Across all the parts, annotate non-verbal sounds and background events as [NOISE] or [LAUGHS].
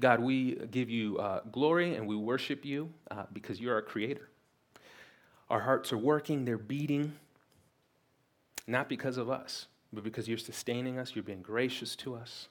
God, we give you uh, glory and we worship you uh, because you're our creator. Our hearts are working, they're beating, not because of us, but because you're sustaining us, you're being gracious to us.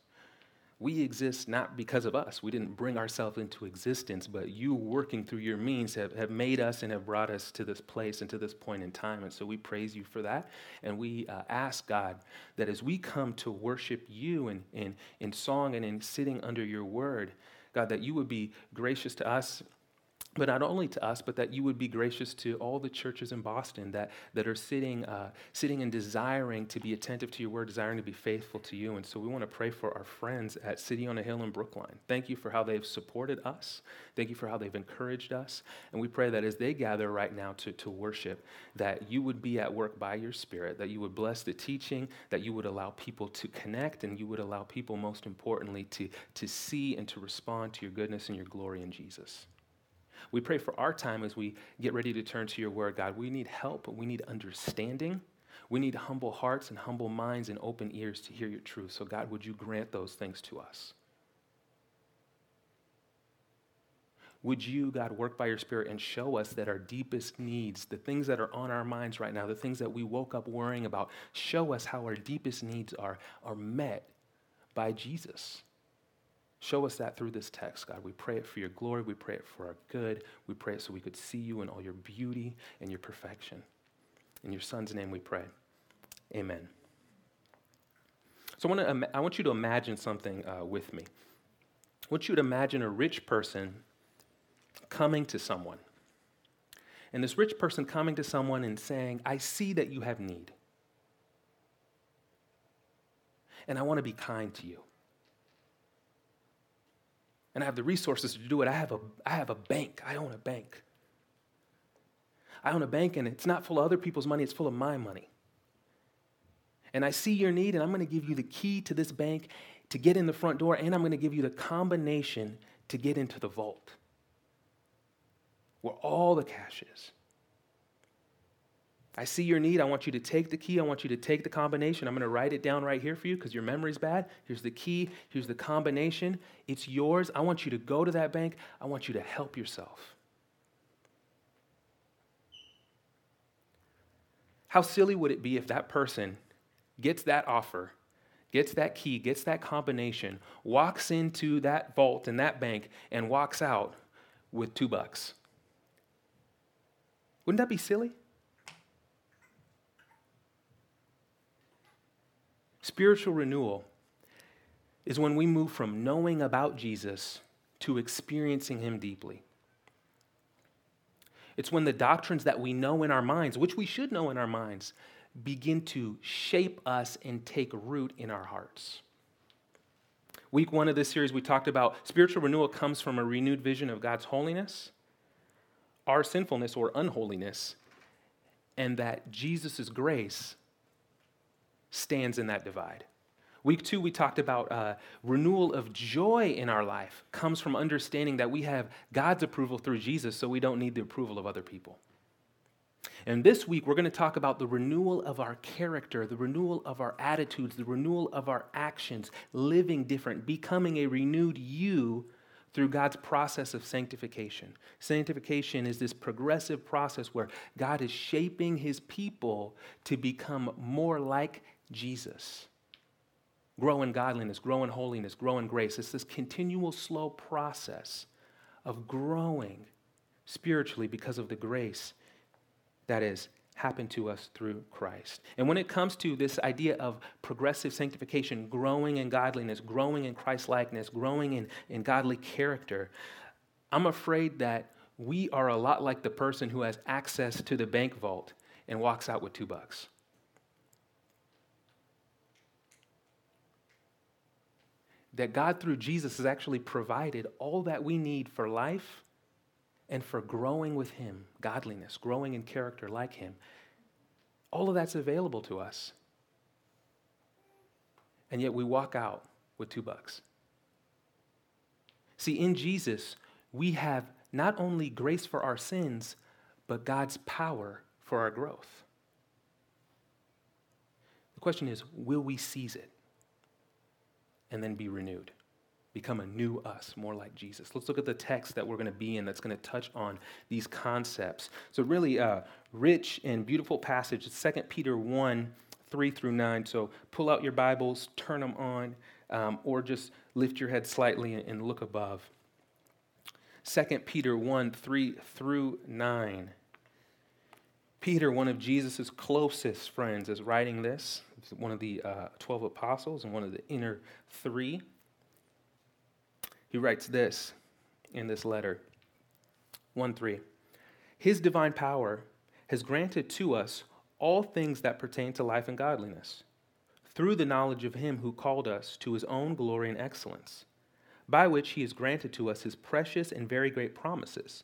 We exist not because of us. We didn't bring ourselves into existence, but you working through your means have, have made us and have brought us to this place and to this point in time. And so we praise you for that. And we uh, ask God that as we come to worship you in, in, in song and in sitting under your word, God, that you would be gracious to us but not only to us, but that you would be gracious to all the churches in Boston that, that are sitting, uh, sitting and desiring to be attentive to your word, desiring to be faithful to you. And so we want to pray for our friends at City on a Hill in Brookline. Thank you for how they've supported us. Thank you for how they've encouraged us. And we pray that as they gather right now to, to worship, that you would be at work by your spirit, that you would bless the teaching, that you would allow people to connect, and you would allow people, most importantly, to, to see and to respond to your goodness and your glory in Jesus. We pray for our time as we get ready to turn to your word, God. We need help, we need understanding. We need humble hearts and humble minds and open ears to hear your truth. So, God, would you grant those things to us? Would you, God, work by your Spirit and show us that our deepest needs, the things that are on our minds right now, the things that we woke up worrying about, show us how our deepest needs are, are met by Jesus? Show us that through this text, God. We pray it for your glory. We pray it for our good. We pray it so we could see you in all your beauty and your perfection. In your Son's name we pray. Amen. So I want, to, I want you to imagine something uh, with me. I want you to imagine a rich person coming to someone. And this rich person coming to someone and saying, I see that you have need. And I want to be kind to you and I have the resources to do it. I have a, I have a bank. I own a bank. I own a bank, and it's not full of other people's money, it's full of my money. And I see your need, and I'm going to give you the key to this bank to get in the front door, and I'm going to give you the combination to get into the vault where all the cash is. I see your need. I want you to take the key. I want you to take the combination. I'm going to write it down right here for you because your memory's bad. Here's the key. Here's the combination. It's yours. I want you to go to that bank. I want you to help yourself. How silly would it be if that person gets that offer, gets that key, gets that combination, walks into that vault in that bank, and walks out with two bucks? Wouldn't that be silly? Spiritual renewal is when we move from knowing about Jesus to experiencing him deeply. It's when the doctrines that we know in our minds, which we should know in our minds, begin to shape us and take root in our hearts. Week one of this series, we talked about spiritual renewal comes from a renewed vision of God's holiness, our sinfulness or unholiness, and that Jesus' grace stands in that divide. Week two, we talked about uh, renewal of joy in our life comes from understanding that we have God's approval through Jesus, so we don't need the approval of other people. And this week, we're going to talk about the renewal of our character, the renewal of our attitudes, the renewal of our actions, living different, becoming a renewed you through God's process of sanctification. Sanctification is this progressive process where God is shaping his people to become more like Jesus. Grow in godliness, grow in holiness, grow in grace. It's this continual, slow process of growing spiritually because of the grace that has happened to us through Christ. And when it comes to this idea of progressive sanctification, growing in godliness, growing in Christ likeness, growing in, in godly character, I'm afraid that we are a lot like the person who has access to the bank vault and walks out with two bucks. That God, through Jesus, has actually provided all that we need for life and for growing with Him, godliness, growing in character like Him. All of that's available to us. And yet we walk out with two bucks. See, in Jesus, we have not only grace for our sins, but God's power for our growth. The question is will we seize it? And then be renewed. become a new us, more like Jesus. Let's look at the text that we're going to be in that's going to touch on these concepts. So, really, uh, rich and beautiful passage. It's 2 Peter 1 3 through 9. So, pull out your Bibles, turn them on, um, or just lift your head slightly and, and look above. 2 Peter 1 3 through 9. Peter, one of Jesus' closest friends, is writing this. He's one of the uh, 12 apostles and one of the inner three. He writes this in this letter 1 3. His divine power has granted to us all things that pertain to life and godliness through the knowledge of him who called us to his own glory and excellence, by which he has granted to us his precious and very great promises,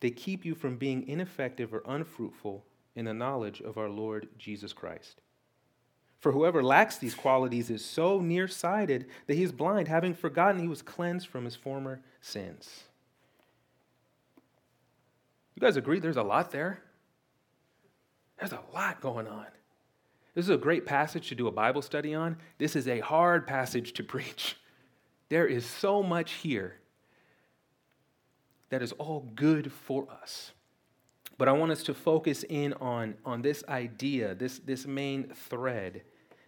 they keep you from being ineffective or unfruitful in the knowledge of our Lord Jesus Christ. For whoever lacks these qualities is so nearsighted that he is blind, having forgotten he was cleansed from his former sins. You guys agree there's a lot there? There's a lot going on. This is a great passage to do a Bible study on. This is a hard passage to [LAUGHS] preach. There is so much here that is all good for us. But I want us to focus in on, on this idea, this, this main thread,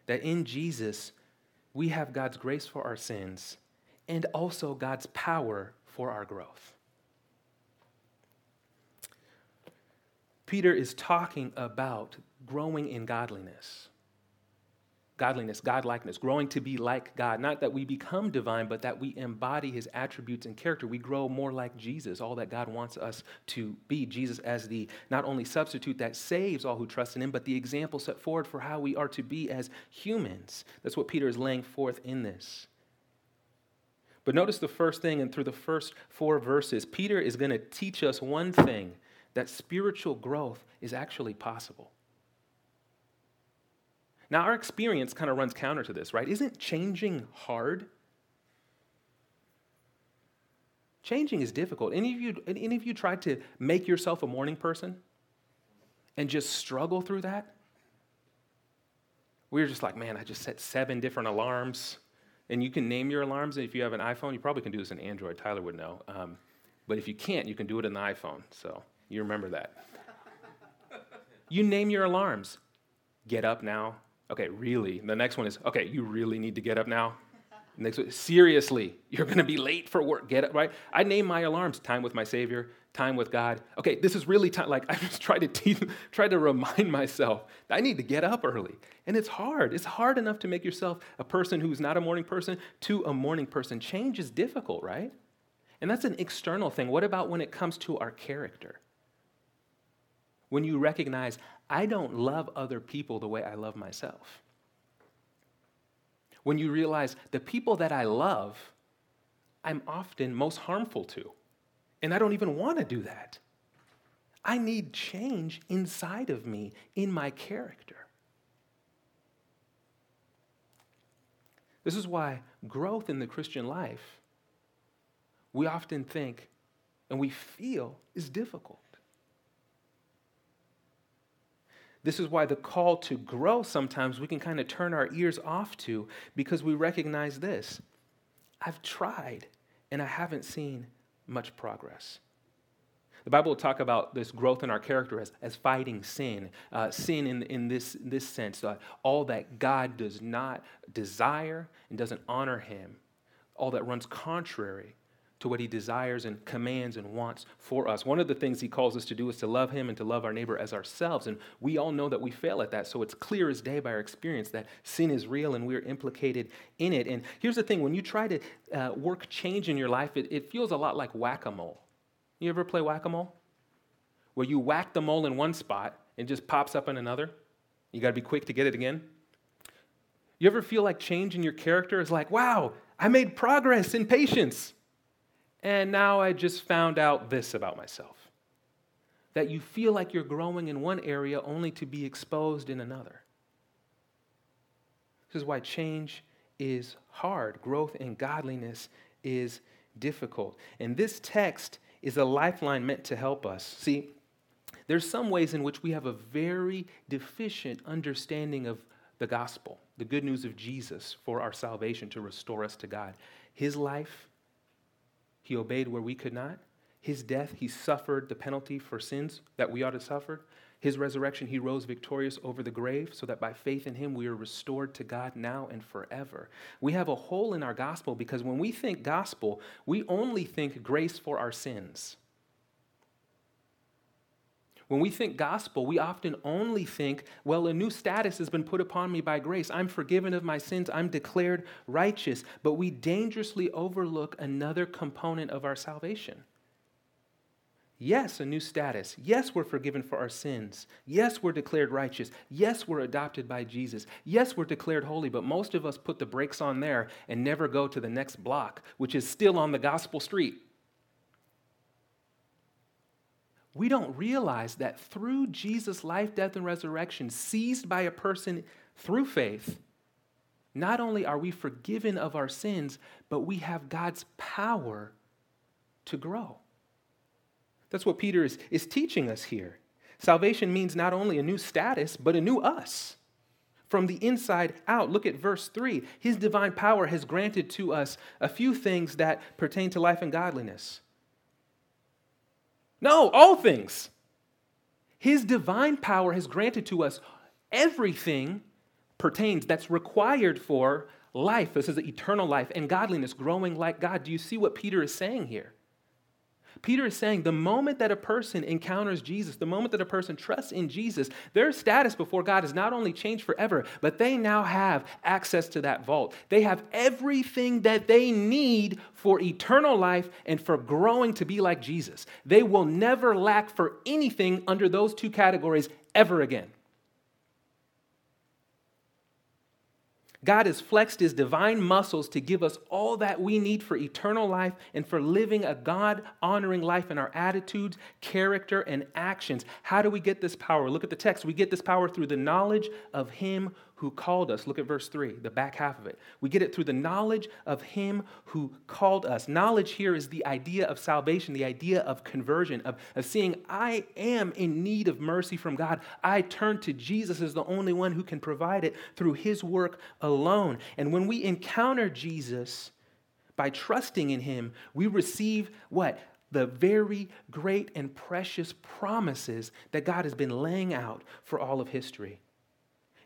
that in Jesus, we have God's grace for our sins and also God's power for our growth. Peter is talking about growing in godliness godliness, godlikeness, growing to be like God. Not that we become divine, but that we embody his attributes and character. We grow more like Jesus, all that God wants us to be. Jesus as the not only substitute that saves all who trust in him, but the example set forward for how we are to be as humans. That's what Peter is laying forth in this. But notice the first thing, and through the first four verses, Peter is going to teach us one thing that spiritual growth is actually possible. Now, our experience kind of runs counter to this, right? Isn't changing hard? Changing is difficult. Any of you, any of you tried to make yourself a morning person and just struggle through that? We were just like, man, I just set seven different alarms. And you can name your alarms. And if you have an iPhone, you probably can do this in Android. Tyler would know. Um, but if you can't, you can do it in the iPhone. So you remember that. [LAUGHS] you name your alarms. Get up now, Okay, really. The next one is, okay, you really need to get up now. Next one, seriously, you're going to be late for work. Get up, right? I name my alarms time with my Savior, time with God. Okay, this is really time. Like, [LAUGHS] I just try to teach, try to remind myself I need to get up early. And it's hard. It's hard enough to make yourself a person who's not a morning person to a morning person. Change is difficult, right? And that's an external thing. What about when it comes to our character? When you recognize, I don't love other people the way I love myself. When you realize the people that I love, I'm often most harmful to. And I don't even want to do that. I need change inside of me, in my character. This is why growth in the Christian life, we often think and we feel is difficult. This is why the call to grow sometimes we can kind of turn our ears off to because we recognize this. I've tried and I haven't seen much progress. The Bible will talk about this growth in our character as, as fighting sin. Uh, sin in, in this, this sense, uh, all that God does not desire and doesn't honor Him, all that runs contrary to what he desires and commands and wants for us. One of the things he calls us to do is to love him and to love our neighbor as ourselves. And we all know that we fail at that. So it's clear as day by our experience that sin is real and we're implicated in it. And here's the thing when you try to uh, work change in your life, it, it feels a lot like whack a mole. You ever play whack a mole? Where you whack the mole in one spot and just pops up in another? You got to be quick to get it again. You ever feel like change in your character is like, wow, I made progress in patience. And now I just found out this about myself that you feel like you're growing in one area only to be exposed in another. This is why change is hard, growth in godliness is difficult. And this text is a lifeline meant to help us. See, there's some ways in which we have a very deficient understanding of the gospel, the good news of Jesus for our salvation to restore us to God. His life, he obeyed where we could not. His death, he suffered the penalty for sins that we ought to suffer. His resurrection, he rose victorious over the grave, so that by faith in him we are restored to God now and forever. We have a hole in our gospel because when we think gospel, we only think grace for our sins. When we think gospel, we often only think, well, a new status has been put upon me by grace. I'm forgiven of my sins. I'm declared righteous. But we dangerously overlook another component of our salvation. Yes, a new status. Yes, we're forgiven for our sins. Yes, we're declared righteous. Yes, we're adopted by Jesus. Yes, we're declared holy, but most of us put the brakes on there and never go to the next block, which is still on the gospel street. We don't realize that through Jesus' life, death, and resurrection, seized by a person through faith, not only are we forgiven of our sins, but we have God's power to grow. That's what Peter is, is teaching us here. Salvation means not only a new status, but a new us. From the inside out. Look at verse 3. His divine power has granted to us a few things that pertain to life and godliness. No, all things. His divine power has granted to us everything pertains that's required for life. This is eternal life and godliness, growing like God. Do you see what Peter is saying here? Peter is saying the moment that a person encounters Jesus, the moment that a person trusts in Jesus, their status before God is not only changed forever, but they now have access to that vault. They have everything that they need for eternal life and for growing to be like Jesus. They will never lack for anything under those two categories ever again. God has flexed his divine muscles to give us all that we need for eternal life and for living a God honoring life in our attitudes, character, and actions. How do we get this power? Look at the text. We get this power through the knowledge of him who called us. Look at verse 3, the back half of it. We get it through the knowledge of him who called us. Knowledge here is the idea of salvation, the idea of conversion, of, of seeing I am in need of mercy from God. I turn to Jesus as the only one who can provide it through his work alone. And when we encounter Jesus, by trusting in him, we receive what? the very great and precious promises that God has been laying out for all of history.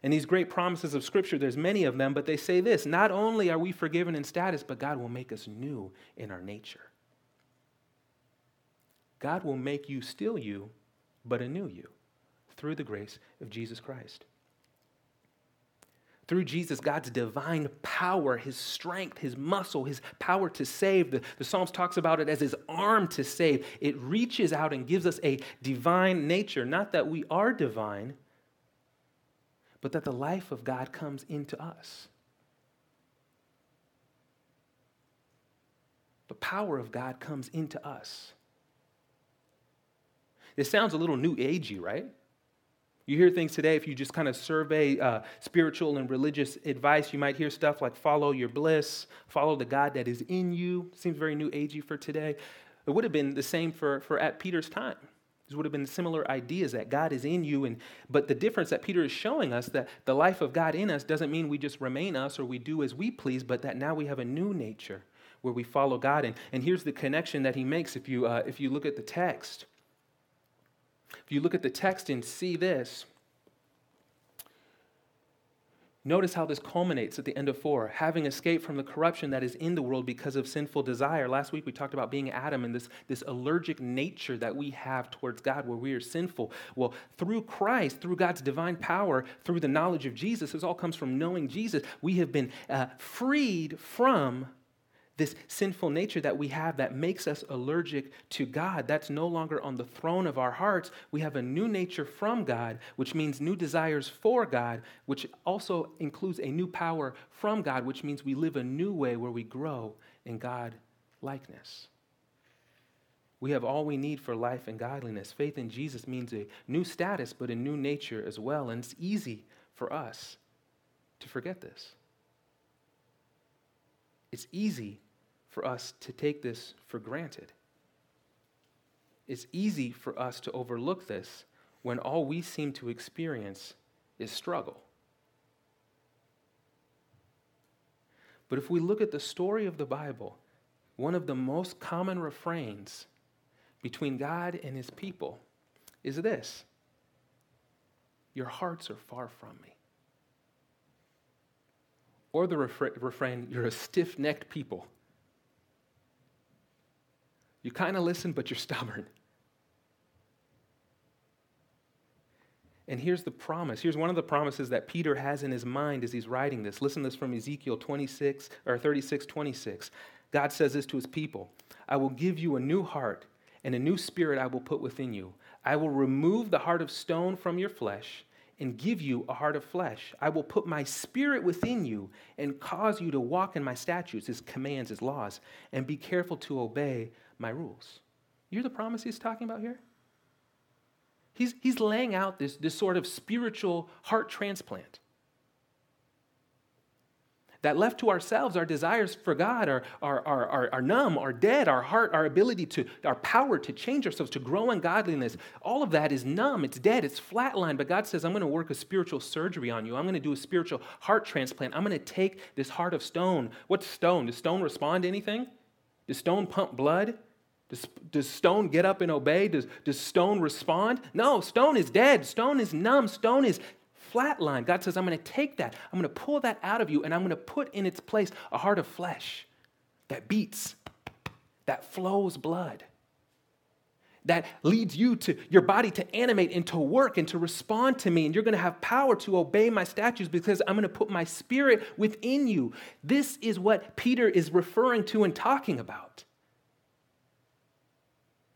And these great promises of Scripture, there's many of them, but they say this not only are we forgiven in status, but God will make us new in our nature. God will make you still you, but a new you through the grace of Jesus Christ. Through Jesus, God's divine power, his strength, his muscle, his power to save. The, the Psalms talks about it as his arm to save. It reaches out and gives us a divine nature. Not that we are divine, but that the life of God comes into us. The power of God comes into us. This sounds a little new agey, right? You hear things today, if you just kind of survey uh, spiritual and religious advice, you might hear stuff like follow your bliss, follow the God that is in you. Seems very new agey for today. It would have been the same for, for at Peter's time. These would have been similar ideas that God is in you. And, but the difference that Peter is showing us that the life of God in us doesn't mean we just remain us or we do as we please, but that now we have a new nature where we follow God. And, and here's the connection that he makes if you, uh, if you look at the text. If you look at the text and see this, Notice how this culminates at the end of four. Having escaped from the corruption that is in the world because of sinful desire. Last week we talked about being Adam and this, this allergic nature that we have towards God where we are sinful. Well, through Christ, through God's divine power, through the knowledge of Jesus, this all comes from knowing Jesus, we have been uh, freed from this sinful nature that we have that makes us allergic to God, that's no longer on the throne of our hearts. We have a new nature from God, which means new desires for God, which also includes a new power from God, which means we live a new way where we grow in God likeness. We have all we need for life and godliness. Faith in Jesus means a new status, but a new nature as well. And it's easy for us to forget this. It's easy for us to take this for granted. It's easy for us to overlook this when all we seem to experience is struggle. But if we look at the story of the Bible, one of the most common refrains between God and his people is this Your hearts are far from me. Or the refrain, You're a stiff necked people. You kind of listen, but you're [LAUGHS] stubborn. And here's the promise. Here's one of the promises that Peter has in his mind as he's writing this. Listen to this from Ezekiel 26 or 36, 26. God says this to his people I will give you a new heart, and a new spirit I will put within you. I will remove the heart of stone from your flesh and give you a heart of flesh. I will put my spirit within you and cause you to walk in my statutes, his commands, his laws, and be careful to obey my rules. You hear the promise he's talking about here? He's, he's laying out this, this sort of spiritual heart transplant. That left to ourselves, our desires for God are, are, are, are, are numb, are dead. Our heart, our ability to, our power to change ourselves, to grow in godliness, all of that is numb, it's dead, it's flatlined. But God says, I'm going to work a spiritual surgery on you. I'm going to do a spiritual heart transplant. I'm going to take this heart of stone. What's stone? Does stone respond to anything? Does stone pump blood? Does, does stone get up and obey? Does, does stone respond? No, stone is dead. Stone is numb. Stone is flatline. God says, I'm going to take that, I'm going to pull that out of you, and I'm going to put in its place a heart of flesh that beats, that flows blood, that leads you to your body to animate and to work and to respond to me. And you're going to have power to obey my statutes because I'm going to put my spirit within you. This is what Peter is referring to and talking about.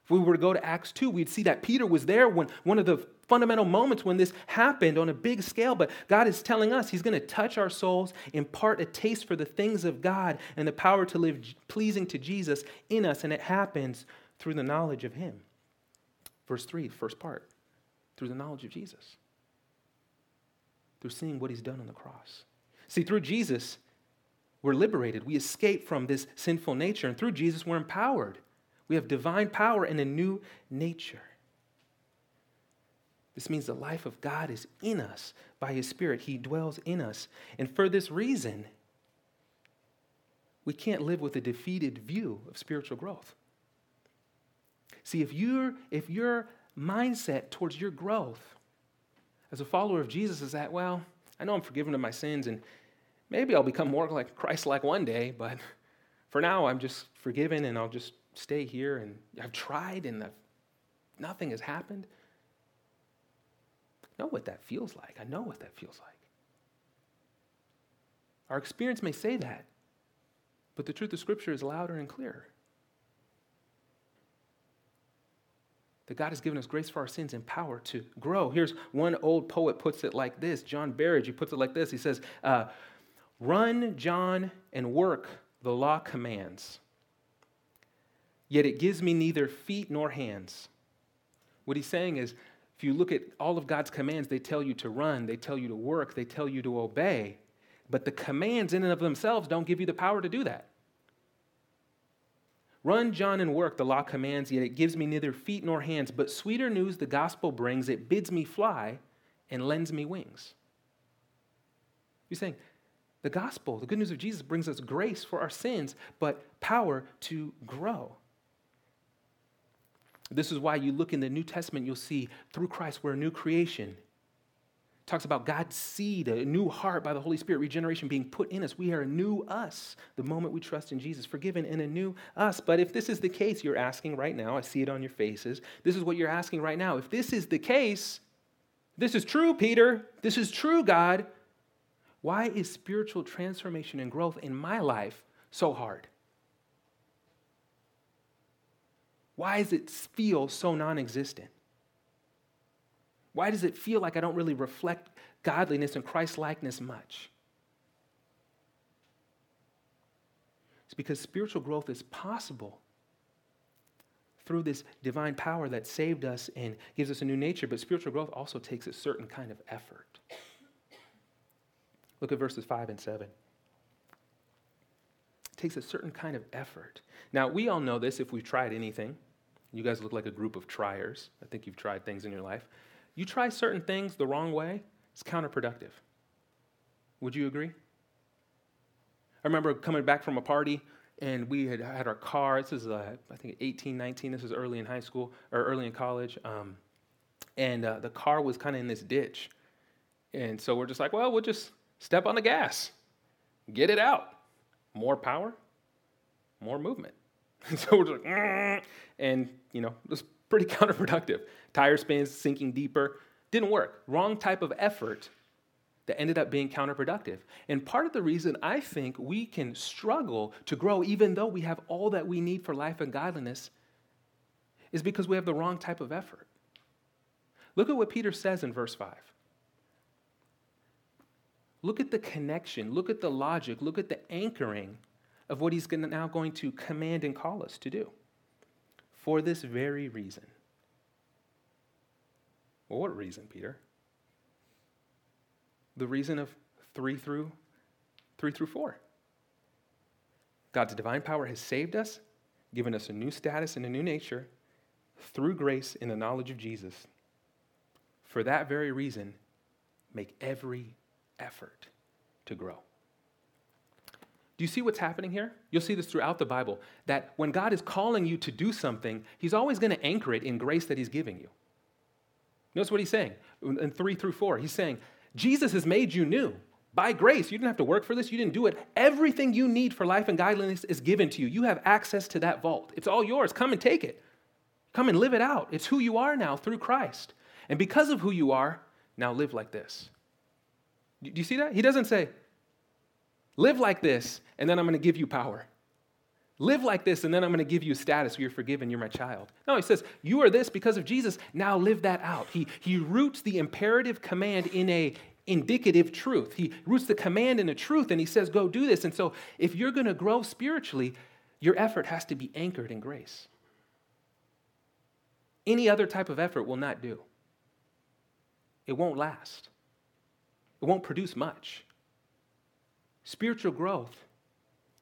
If we were to go to Acts 2, we'd see that Peter was there when one of the fundamental moments when this happened on a big scale. But God is telling us He's going to touch our souls, impart a taste for the things of God and the power to live pleasing to Jesus in us. And it happens through the knowledge of Him. Verse 3, first part, through the knowledge of Jesus, through seeing what He's done on the cross. See, through Jesus, we're liberated. We escape from this sinful nature. And through Jesus, we're empowered. We have divine power and a new nature. This means the life of God is in us by His Spirit. He dwells in us. And for this reason, we can't live with a defeated view of spiritual growth. See, if, you if your mindset towards your growth as a follower of Jesus is that, well, I know I'm forgiven of my sins and maybe I'll become more like Christ like one day, but for now I'm just forgiven and I'll just stay here and I've tried and I've, nothing has happened. I know what that feels like. I know what that feels like. Our experience may say that, but the truth of Scripture is louder and clearer. That God has given us grace for our sins and power to grow. Here's one old poet puts it like this John Berridge, he puts it like this. He says, uh, Run, John, and work the law commands yet it gives me neither feet nor hands. What he's saying is, if you look at all of God's commands, they tell you to run, they tell you to work, they tell you to obey. But the commands in and of themselves don't give you the power to do that. Run, John, and work, the law commands, yet it gives me neither feet nor hands. But sweeter news the gospel brings, it bids me fly and lends me wings. You're saying, the gospel, the good news of Jesus, brings us grace for our sins, but power to grow. This is why you look in the New Testament, you'll see through Christ we're a new creation talks about God's seed, a new heart by the Holy Spirit, regeneration being put in us. We are a new us the moment we trust in Jesus, forgiven and a new us. But if this is the case you're asking right now, I see it on your faces. This is what you're asking right now. If this is the case, this is true, Peter. This is true, God. Why is spiritual transformation and growth in my life so hard? Why does it feel so non existent? Why does it feel like I don't really reflect godliness and Christ likeness much? It's because spiritual growth is possible through this divine power that saved us and gives us a new nature, but spiritual growth also takes a certain kind of effort. Look at verses 5 and 7. It takes a certain kind of effort. Now, we all know this if we've tried anything. You guys look like a group of triers. I think you've tried things in your life. You try certain things the wrong way, it's counterproductive. Would you agree? I remember coming back from a party and we had had our car. This is, uh, I think, 18, 19. This is early in high school or early in college. Um, and uh, the car was kind of in this ditch. And so we're just like, well, we'll just step on the gas, get it out. More power, more movement. And [LAUGHS] so we're just like, and, you know, was pretty [LAUGHS] counterproductive. Tire spins, sinking deeper. Didn't work. Wrong type of effort that ended up being counterproductive. And part of the reason I think we can struggle to grow, even though we have all that we need for life and godliness, is because we have the wrong type of effort. Look at what Peter says in verse 5. Look at the connection, look at the logic, look at the anchoring of what he's now going to command and call us to do. For this very reason. Well, what reason, Peter? the reason of 3 through 3 through 4. God's divine power has saved us, given us a new status and a new nature through grace in the knowledge of Jesus. For that very reason, make every effort to grow. Do you see what's happening here? You'll see this throughout the Bible that when God is calling you to do something, He's always going to anchor it in grace that He's giving you. Notice what He's saying in 3 through 4. He's saying, Jesus has made you new. By grace, you didn't have to work for this, you didn't do it. Everything you need for life and godliness is given to you. You have access to that vault. It's all yours. Come and take it. Come and live it out. It's who you are now through Christ. And because of who you are, now live like this. Do you see that? He doesn't say, live like this, and then I'm going to give you power. Live like this, and then I'm going to give you status. You're forgiven. You're my child. No, he says, You are this because of Jesus. Now live that out. He, he roots the imperative command in a indicative truth. He roots the command in a truth, and he says, Go do this. And so, if you're going to grow spiritually, your effort has to be anchored in grace. Any other type of effort will not do, it won't last, it won't produce much. Spiritual growth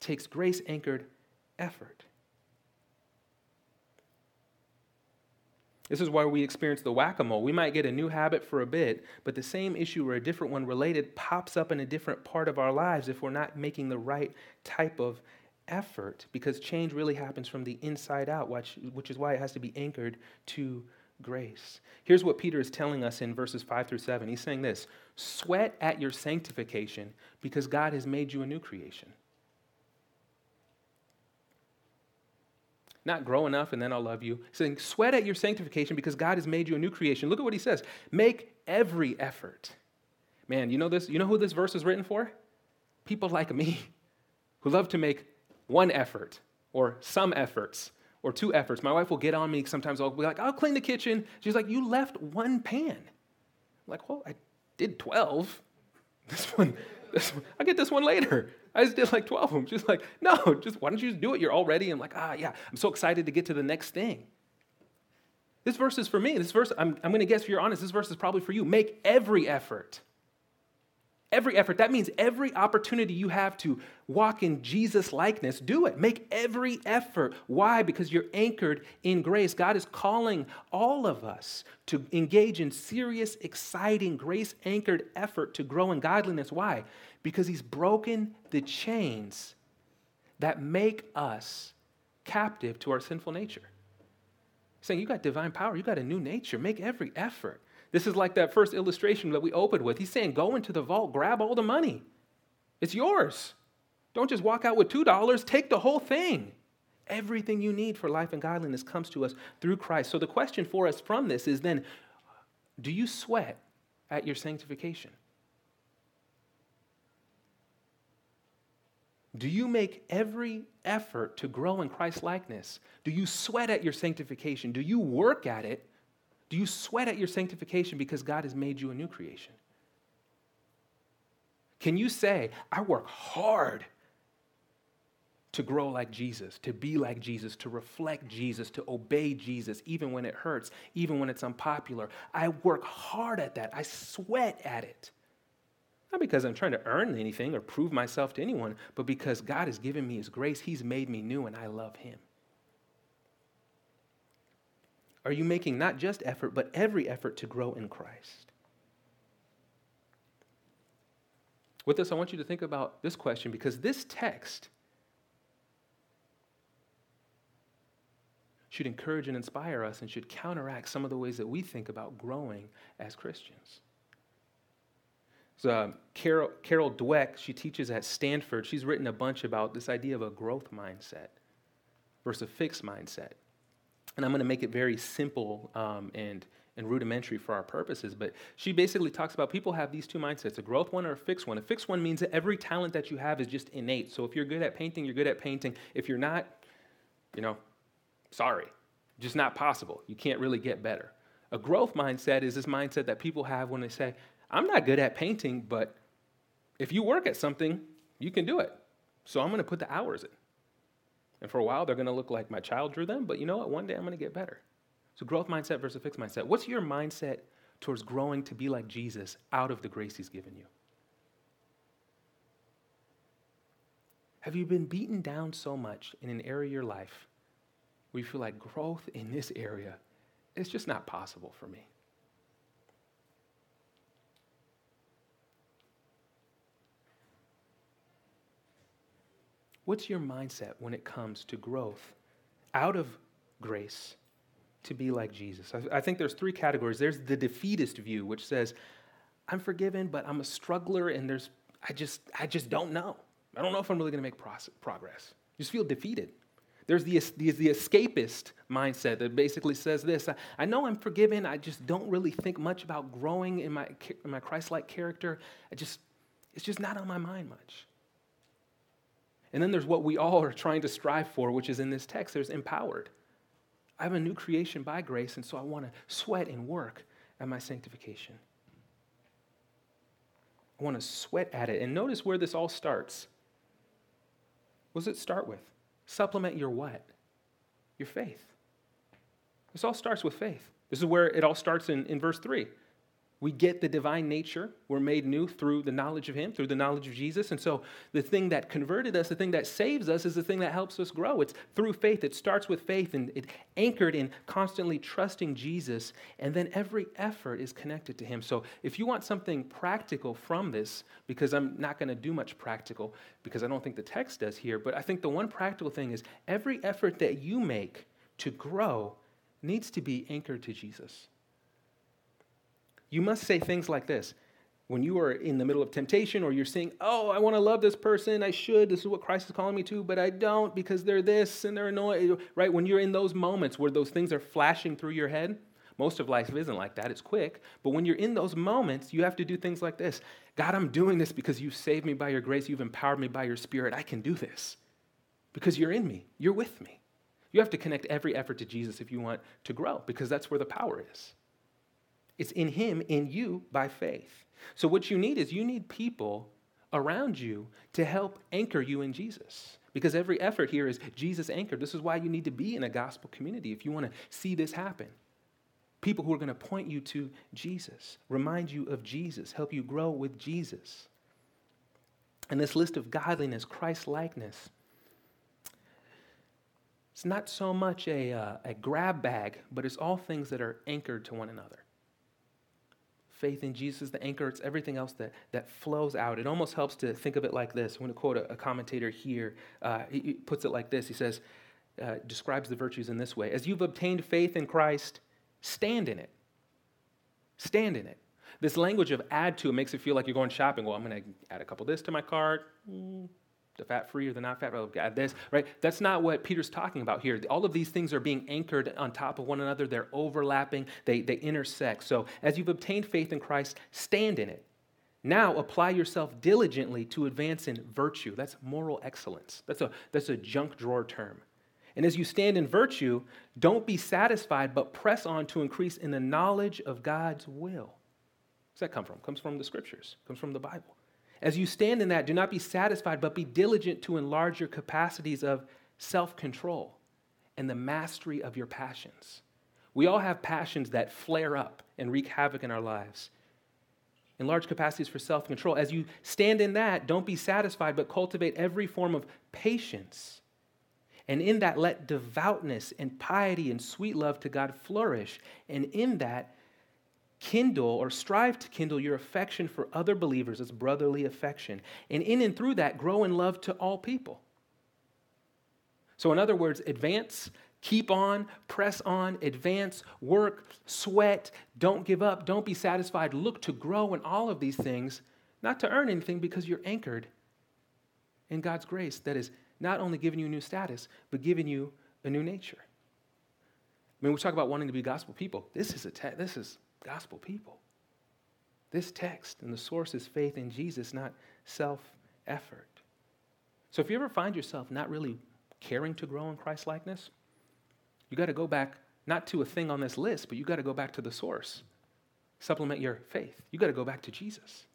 takes grace anchored effort. This is why we experience the whack a mole. We might get a new habit for a bit, but the same issue or a different one related pops up in a different part of our lives if we're not making the right type of effort, because change really happens from the inside out, which, which is why it has to be anchored to grace. Here's what Peter is telling us in verses 5 through 7. He's saying this Sweat at your sanctification because God has made you a new creation. not grow enough and then I'll love you. Saying, sweat at your sanctification because God has made you a new creation. Look at what he says make every effort. Man, you know this? You know who this verse is written for? People like me [LAUGHS] who love to make one effort or some efforts or two efforts. My wife will get on me sometimes. I'll be like, I'll clean the kitchen. She's like, You left one pan. I'm like, well, I did 12. This one, this one, I'll get this one later. I just did like 12 of them. She's like, no, just why don't you just do it? You're all ready. I'm like, ah, yeah, I'm so excited to get to the next thing. This verse is for me. This verse, I'm, I'm going to guess if you're honest, this verse is probably for you. Make every effort. Every effort. That means every opportunity you have to walk in Jesus' likeness, do it. Make every effort. Why? Because you're anchored in grace. God is calling all of us to engage in serious, exciting, grace anchored effort to grow in godliness. Why? Because He's broken the chains that make us captive to our sinful nature. saying, You got divine power, you got a new nature. Make every effort. This is like that first illustration that we opened with. He's saying, Go into the vault, grab all the money. It's yours. Don't just walk out with $2, take the whole thing. Everything you need for life and godliness comes to us through Christ. So the question for us from this is then do you sweat at your sanctification? Do you make every effort to grow in Christ likeness? Do you sweat at your sanctification? Do you work at it? Do you sweat at your sanctification because God has made you a new creation? Can you say, I work hard to grow like Jesus, to be like Jesus, to reflect Jesus, to obey Jesus, even when it hurts, even when it's unpopular? I work hard at that. I sweat at it. Not because I'm trying to earn anything or prove myself to anyone, but because God has given me His grace. He's made me new, and I love Him. Are you making not just effort, but every effort to grow in Christ? With this, I want you to think about this question because this text should encourage and inspire us and should counteract some of the ways that we think about growing as Christians. So, uh, Carol, Carol Dweck, she teaches at Stanford. She's written a bunch about this idea of a growth mindset versus a fixed mindset and I'm going to make it very simple um, and, and rudimentary for our purposes, but she basically talks about people have these two mindsets a growth one or a fixed one. A fixed one means that every talent that you have is just innate. So if you're good at painting, you're good at painting. If you're not, you know, sorry, just not possible. You can't really get better. A growth mindset is this mindset that people have when they say, I'm not good at painting, but if you work at something, you can do it. So I'm going to put the hours in. And for a while, they're going to look like my child drew them, but you know what? One day I'm going to get better. So, growth mindset versus fixed mindset. What's your mindset towards growing to be like Jesus out of the grace he's given you? Have you been beaten down so much in an area of your life where you feel like growth in this area is just not possible for me? What's your mindset when it comes to growth out of grace to be like Jesus? I, I think there's three categories. There's the defeatist view, which says, I'm forgiven, but I'm a struggler and there's I just I just don't know. I don't know if I'm really going to make progress. You just feel defeated. There's the, the, the escapist mindset that basically says this I, I, know I'm forgiven, I just don't really think much about growing in my, in my Christ like character. I just, it's just not on my mind much. And then there's what we all are trying to strive for, which is in this text there's empowered. I have a new creation by grace, and so I want to sweat and work at my sanctification. I want to sweat at it. And notice where this all starts. What does it start with? Supplement your what? Your faith. This all starts with faith. This is where it all starts in, in verse 3. We get the divine nature. We're made new through the knowledge of Him, through the knowledge of Jesus. And so the thing that converted us, the thing that saves us, is the thing that helps us grow. It's through faith. It starts with faith and it anchored in constantly trusting Jesus. And then every effort is connected to Him. So if you want something practical from this, because I'm not going to do much practical, because I don't think the text does here, but I think the one practical thing is every effort that you make to grow needs to be anchored to Jesus. You must say things like this. When you are in the middle of temptation or you're saying, Oh, I want to love this person, I should, this is what Christ is calling me to, but I don't because they're this and they're annoying, right? When you're in those moments where those things are flashing through your head, most of life isn't like that, it's quick. But when you're in those moments, you have to do things like this God, I'm doing this because you've saved me by your grace, you've empowered me by your spirit. I can do this because you're in me, you're with me. You have to connect every effort to Jesus if you want to grow because that's where the power is. It's in Him, in you, by faith. So, what you need is you need people around you to help anchor you in Jesus. Because every effort here is Jesus anchored. This is why you need to be in a gospel community if you want to see this happen. People who are going to point you to Jesus, remind you of Jesus, help you grow with Jesus. And this list of godliness, Christ likeness, it's not so much a, uh, a grab bag, but it's all things that are anchored to one another faith in Jesus is the anchor. It's everything else that, that flows out. It almost helps to think of it like this. I'm going to quote a, a commentator here. Uh, he, he, puts it like this He says, uh, describes the virtues in this way As you've obtained faith in Christ, stand in it. Stand in it. This language of add to makes it feel like you're going shopping. Well, I'm going to add a couple of this to my cart. Mm, the fat free or the not fat, oh, God, this, right? That's not what Peter's talking about here. All of these things are being anchored on top of one another. They're overlapping, they, they intersect. So as you've obtained faith in Christ, stand in it. Now apply yourself diligently to advance in virtue. That's moral excellence. That's a, that's a junk drawer term. And as you stand in virtue, don't be satisfied, but press on to increase in the knowledge of God's will. Where's that come from? Comes from the scriptures, comes from the Bible. As you stand in that, do not be satisfied, but be diligent to enlarge your capacities of self control and the mastery of your passions. We all have passions that flare up and wreak havoc in our lives. Enlarge capacities for self control. As you stand in that, don't be satisfied, but cultivate every form of patience and in that, let devoutness and piety and sweet love to God flourish. And in that, kindle or strive to kindle your affection for other believers as brotherly affection. And in and through that, grow in love to all people. So, in other words, advance, keep on, press on, advance, work, sweat, don't give up, don't be satisfied. Look to grow in all of these things, not to earn anything because you're anchored in God's grace that is not only giving you a new status, but giving you a new nature. I mean, we talk about wanting to be gospel people. This is a te- this is gospel people. This text and the source is faith in Jesus, not self effort. So if you ever find yourself not really caring to grow in Christ likeness, you got to go back not to a thing on this list, but you got to go back to the source. Supplement your faith. You got to go back to Jesus.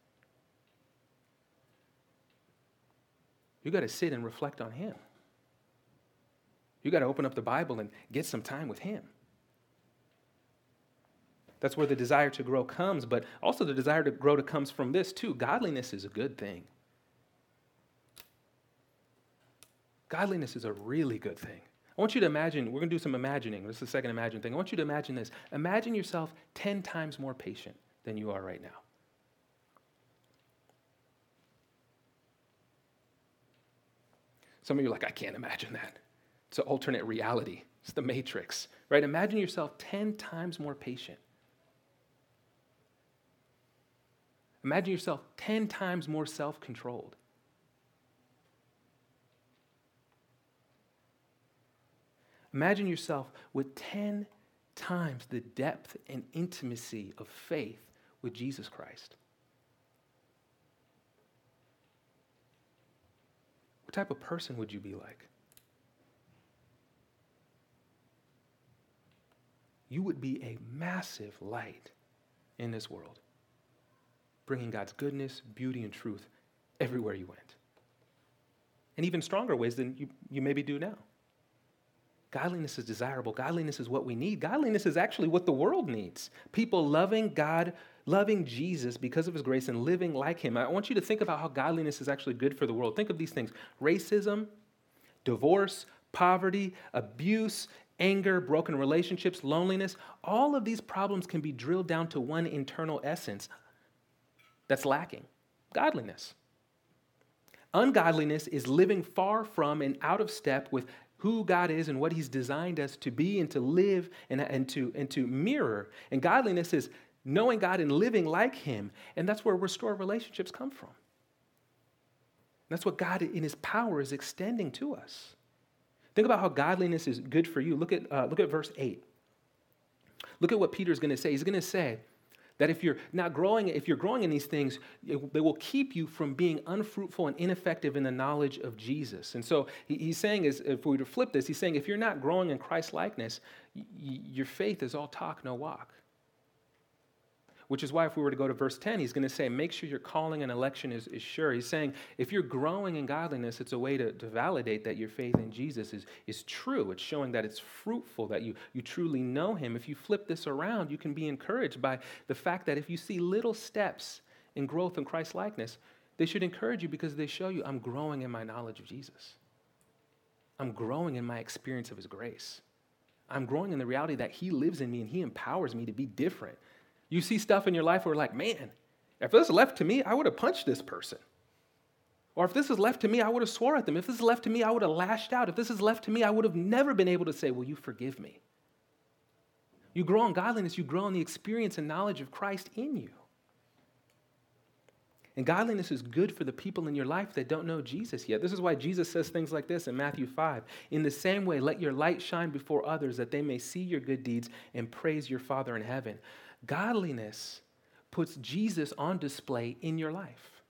You got to sit and reflect on Him. You got to open up the Bible and get some time with Him. That's where the desire to grow comes, but also the desire to grow to comes from this too. Godliness is a good thing. Godliness is a really good thing. I want you to imagine, we're going to do some imagining. This is the second imagine thing. I want you to imagine this. Imagine yourself 10 times more patient than you are right now. Some of you are like, I can't imagine that. It's an alternate reality. It's the matrix, right? Imagine yourself 10 times more patient. Imagine yourself 10 times more self controlled. Imagine yourself with 10 times the depth and intimacy of faith with Jesus Christ. What type of person would you be like? You would be a massive light in this world, bringing God's goodness, beauty, and truth everywhere you went. In even stronger ways than you, you maybe do now. Godliness is desirable. Godliness is what we need. Godliness is actually what the world needs. People loving God loving Jesus because of his grace and living like him. I want you to think about how godliness is actually good for the world. Think of these things racism, divorce, poverty, abuse, anger, broken relationships, loneliness. All of these problems can be drilled down to one internal essence that's lacking godliness. Ungodliness is living far from and out of step with who God is and what He's designed us to be and to live and, and, to, and to mirror. And godliness is knowing God and living like Him. And that's where restored relationships come from. That's what God, in His power, is extending to us. Think about how godliness is good for you. Look at, uh, look at verse 8. Look at what Peter's going to say. He's going to say that if you're not growing, if you're growing in these things, it, they will keep you from being unfruitful and ineffective in the knowledge of Jesus. And so he, he's saying, is if we were to flip this, he's saying if you're not growing in Christ likeness, y- your faith is all talk, no walk. Which is why, if we were to go to verse 10, he's going to say, make sure your calling and election is, is sure. He's saying, if you're growing in godliness, it's a way to, to validate that your faith in Jesus is, is true. It's showing that it's fruitful, that you, you truly know him. If you flip this around, you can be encouraged by the fact that if you see little steps in growth in Christ likeness, they should encourage you because they show you, I'm growing in my knowledge of Jesus. I'm growing in my experience of his grace. I'm growing in the reality that he lives in me and he empowers me to be different you see stuff in your life where, like, man, if this was left to me, I would have punched this person. Or if this was left to me, I would have swore at them. If this is left to me, I would have lashed out. If this is left to me, I would have never been able to say, Will you forgive me? You grow in godliness, you grow in the experience and knowledge of Christ in you. And godliness is good for the people in your life that don't know Jesus yet. This is why Jesus says things like this in Matthew 5. In the same way, let your light shine before others that they may see your good deeds and praise your Father in heaven. Godliness puts Jesus on display in your life.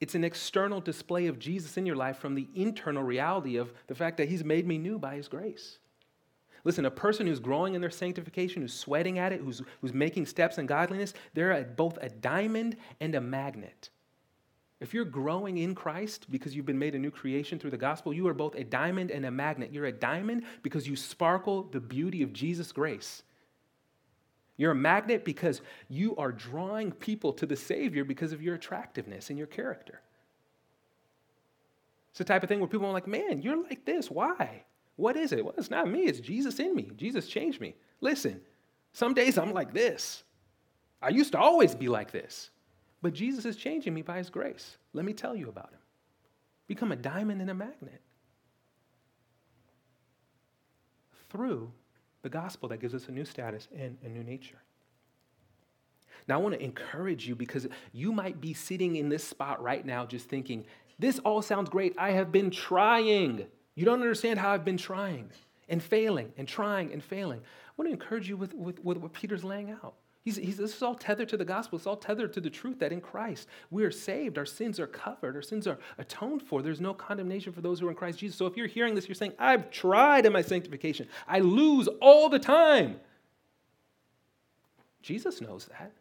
It's an external display of Jesus in your life from the internal reality of the fact that He's made me new by His grace. Listen, a person who's growing in their sanctification, who's sweating at it, who's, who's making steps in godliness, they're a, both a diamond and a magnet. If you're growing in Christ because you've been made a new creation through the gospel, you are both a diamond and a magnet. You're a diamond because you sparkle the beauty of Jesus' grace. You're a magnet because you are drawing people to the Savior because of your attractiveness and your character. It's the type of thing where people are like, man, you're like this. Why? What is it? Well, it's not me, it's Jesus in me. Jesus changed me. Listen, some days I'm like this. I used to always be like this. But Jesus is changing me by his grace. Let me tell you about him. Become a diamond and a magnet through the gospel that gives us a new status and a new nature. Now, I want to encourage you because you might be sitting in this spot right now just thinking, this all sounds great. I have been trying. You don't understand how I've been trying and failing and trying and failing. I want to encourage you with, with, with what Peter's laying out. He's, he's, this is all tethered to the gospel. It's all tethered to the truth that in Christ we are saved. Our sins are covered. Our sins are atoned for. There's no condemnation for those who are in Christ Jesus. So if you're hearing this, you're saying, I've tried in my sanctification. I lose all the time. Jesus knows that.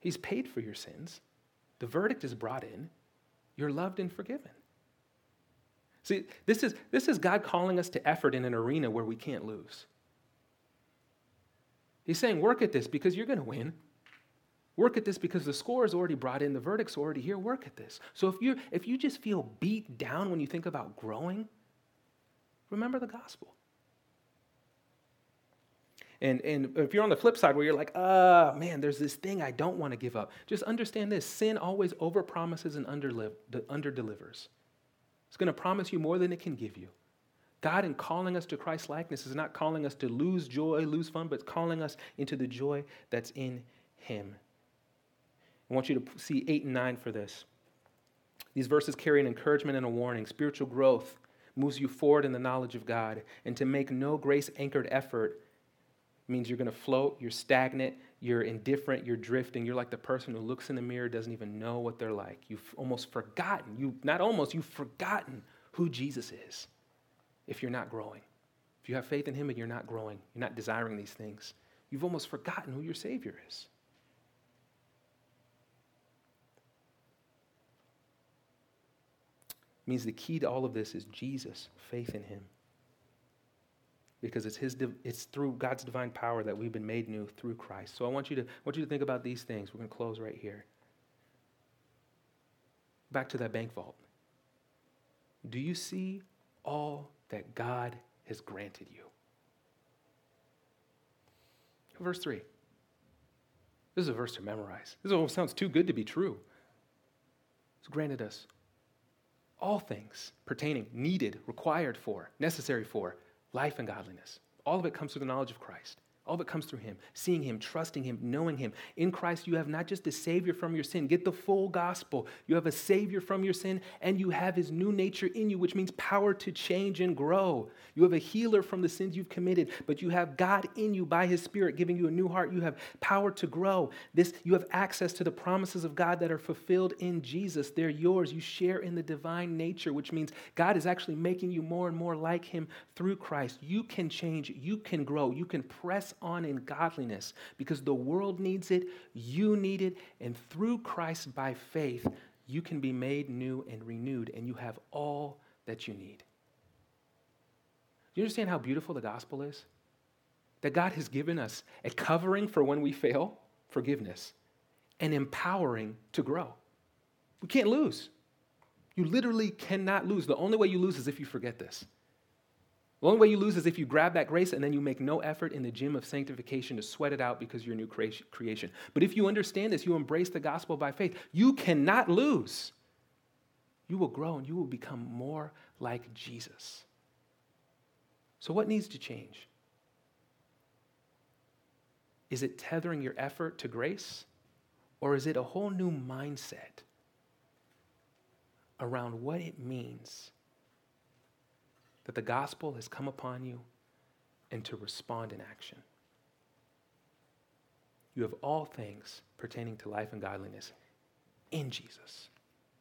He's paid for your sins. The verdict is brought in. You're loved and forgiven. See, this is, this is God calling us to effort in an arena where we can't lose. He's saying, work at this because you're going to win. Work at this because the score is already brought in, the verdict's already here. Work at this. So if you if you just feel beat down when you think about growing, remember the gospel. And, and if you're on the flip side where you're like, uh, man, there's this thing I don't want to give up, just understand this sin always overpromises and underdelivers. It's going to promise you more than it can give you. God, in calling us to Christ likeness, is not calling us to lose joy, lose fun, but calling us into the joy that's in Him. I want you to see 8 and 9 for this. These verses carry an encouragement and a warning. Spiritual growth moves you forward in the knowledge of God, and to make no grace anchored effort means you're going to float, you're stagnant, you're indifferent, you're drifting. You're like the person who looks in the mirror, doesn't even know what they're like. You've almost forgotten, you not almost, you've forgotten who Jesus is if you're not growing. If you have faith in Him and you're not growing, you're not desiring these things, you've almost forgotten who your Savior is. It means the key to all of this is Jesus, faith in Him. Because it's, his, it's through God's divine power that we've been made new through Christ. So I want you to, I want you to think about these things. We're going to close right here. Back to that bank vault. Do you see all that God has granted you. Verse 3. This is a verse to memorize. This almost sounds too good to be true. It's granted us all things pertaining, needed, required for, necessary for life and godliness. All of it comes through the knowledge of Christ. All of it comes through Him, seeing Him, trusting Him, knowing Him. In Christ, you have not just a Savior from your sin, get the full gospel. You have a Savior from your sin, and you have His new nature in you, which means power to change and grow. You have a healer from the sins you've committed, but you have God in you by His Spirit, giving you a new heart. You have power to grow. This, you have access to the promises of God that are fulfilled in Jesus. They're yours. You share in the divine nature, which means God is actually making you more and more like Him through Christ. You can change, you can grow, you can press on in godliness because the world needs it, you need it, and through Christ by faith, you can be made new and renewed, and you have all that you need. Do you understand how beautiful the gospel is? That God has given us a covering for when we fail, forgiveness, and empowering to grow. We can't lose. You literally cannot lose. The only way you lose is if you forget this. The only way you lose is if you grab that grace and then you make no effort in the gym of sanctification to sweat it out because you're a new creation. But if you understand this, you embrace the gospel by faith, you cannot lose. You will grow and you will become more like Jesus. So, what needs to change? Is it tethering your effort to grace? Or is it a whole new mindset around what it means that the gospel has come upon you and to respond in action. you have all things pertaining to life and godliness in Jesus.